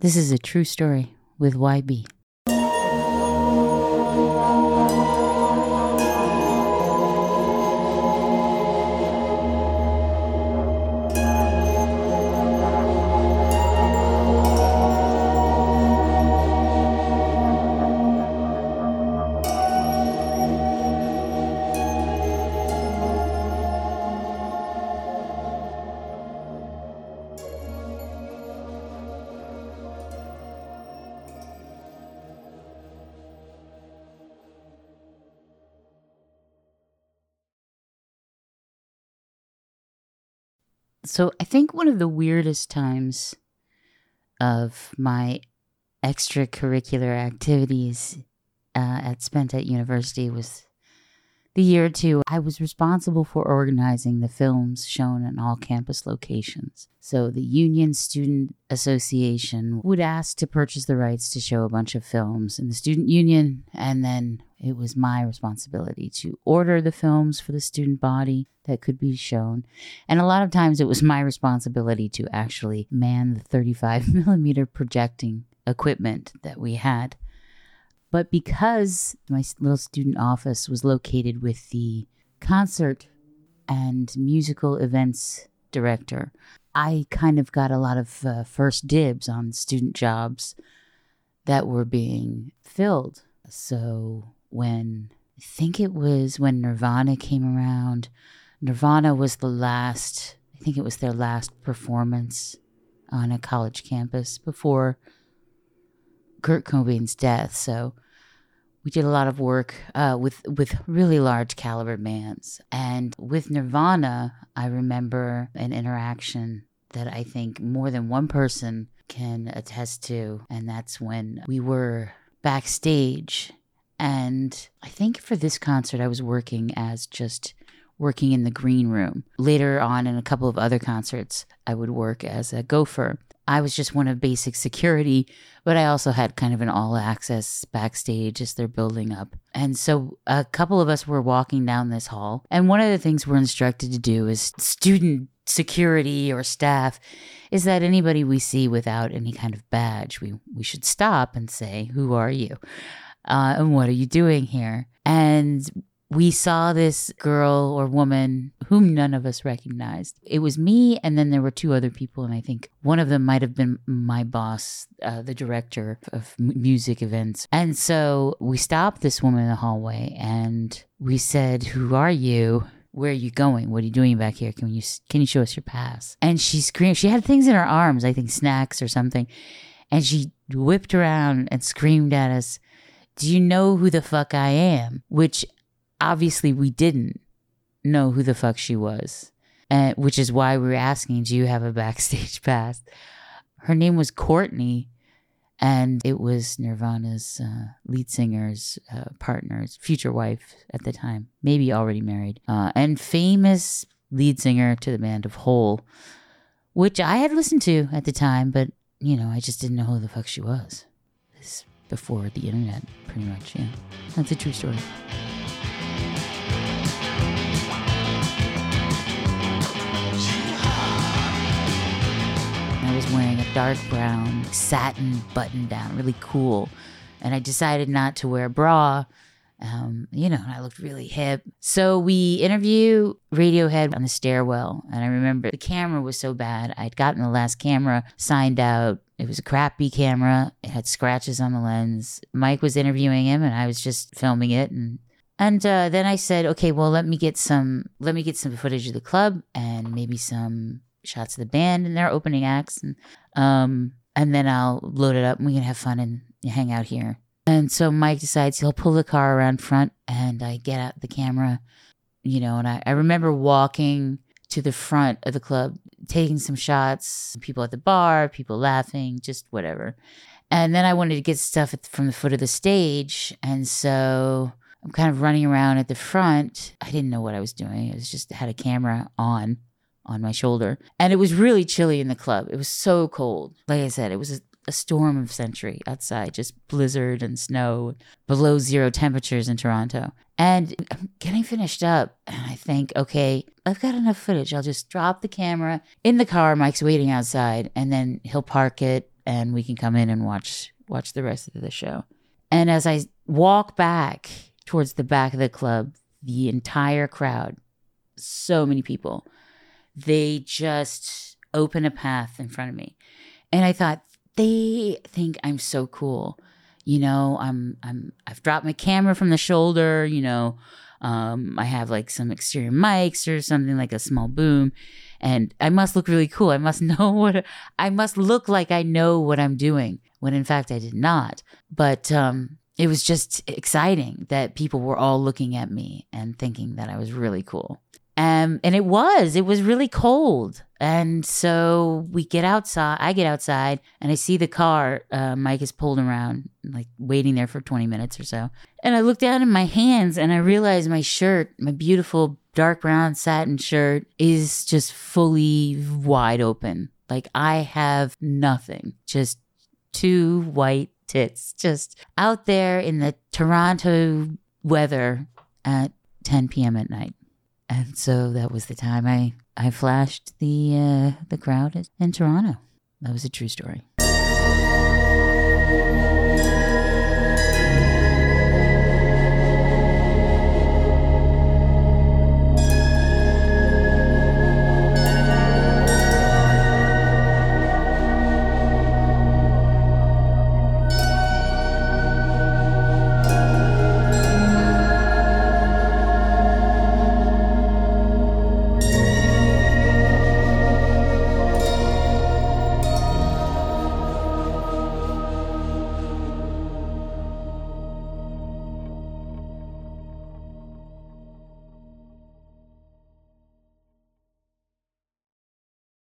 This is a true story with YB. So I think one of the weirdest times of my extracurricular activities uh, at spent at university was the year two I was responsible for organizing the films shown in all campus locations. So the Union Student Association would ask to purchase the rights to show a bunch of films in the student union, and then it was my responsibility to order the films for the student body that could be shown. And a lot of times it was my responsibility to actually man the 35 millimeter projecting equipment that we had. But because my little student office was located with the concert and musical events director, I kind of got a lot of uh, first dibs on student jobs that were being filled. So when I think it was when Nirvana came around, Nirvana was the last, I think it was their last performance on a college campus before Kurt Cobain's death. So we did a lot of work uh, with with really large caliber bands, and with Nirvana, I remember an interaction that I think more than one person can attest to, and that's when we were backstage, and I think for this concert I was working as just working in the green room. Later on, in a couple of other concerts, I would work as a gopher. I was just one of basic security, but I also had kind of an all access backstage as they're building up. And so a couple of us were walking down this hall. And one of the things we're instructed to do as student security or staff is that anybody we see without any kind of badge, we, we should stop and say, Who are you? Uh, and what are you doing here? And we saw this girl or woman whom none of us recognized. It was me, and then there were two other people, and I think one of them might have been my boss, uh, the director of music events. And so we stopped this woman in the hallway, and we said, "Who are you?" Where are you going? What are you doing back here? Can you can you show us your pass? And she screamed. She had things in her arms, I think snacks or something, and she whipped around and screamed at us, "Do you know who the fuck I am?" Which obviously we didn't know who the fuck she was, and which is why we were asking, "Do you have a backstage pass?" Her name was Courtney, and it was Nirvana's uh, lead singer's uh, partner's future wife at the time, maybe already married, uh, and famous lead singer to the band of Hole, which I had listened to at the time, but you know, I just didn't know who the fuck she was. This before the internet, pretty much. Yeah, that's a true story. Wearing a dark brown satin button down, really cool. And I decided not to wear a bra. Um, you know, and I looked really hip. So we interview Radiohead on the stairwell. And I remember the camera was so bad. I'd gotten the last camera signed out. It was a crappy camera. It had scratches on the lens. Mike was interviewing him and I was just filming it and and uh, then I said, okay, well, let me get some, let me get some footage of the club and maybe some shots of the band and their opening acts, and um, and then I'll load it up and we can have fun and hang out here. And so Mike decides he'll pull the car around front, and I get out the camera, you know, and I, I remember walking to the front of the club, taking some shots, people at the bar, people laughing, just whatever. And then I wanted to get stuff at, from the foot of the stage, and so I'm kind of running around at the front. I didn't know what I was doing. I was just had a camera on on my shoulder. And it was really chilly in the club. It was so cold. Like I said, it was a, a storm of century outside, just blizzard and snow, below zero temperatures in Toronto. And I'm getting finished up, and I think, okay, I've got enough footage. I'll just drop the camera in the car. Mike's waiting outside, and then he'll park it and we can come in and watch watch the rest of the show. And as I walk back towards the back of the club, the entire crowd, so many people, they just open a path in front of me. And I thought, they think I'm so cool. You know, I'm I'm I've dropped my camera from the shoulder, you know. Um, I have like some exterior mics or something like a small boom, and I must look really cool. I must know what I must look like I know what I'm doing when in fact I did not. But um, it was just exciting that people were all looking at me and thinking that I was really cool. Um, and it was, it was really cold. And so we get outside, I get outside and I see the car uh, Mike is pulled around, like waiting there for 20 minutes or so. And I look down in my hands and I realize my shirt, my beautiful dark brown satin shirt, is just fully wide open. Like I have nothing, just two white tits, just out there in the Toronto weather at 10 p.m. at night. And so that was the time I, I flashed the uh, the crowd in Toronto. That was a true story.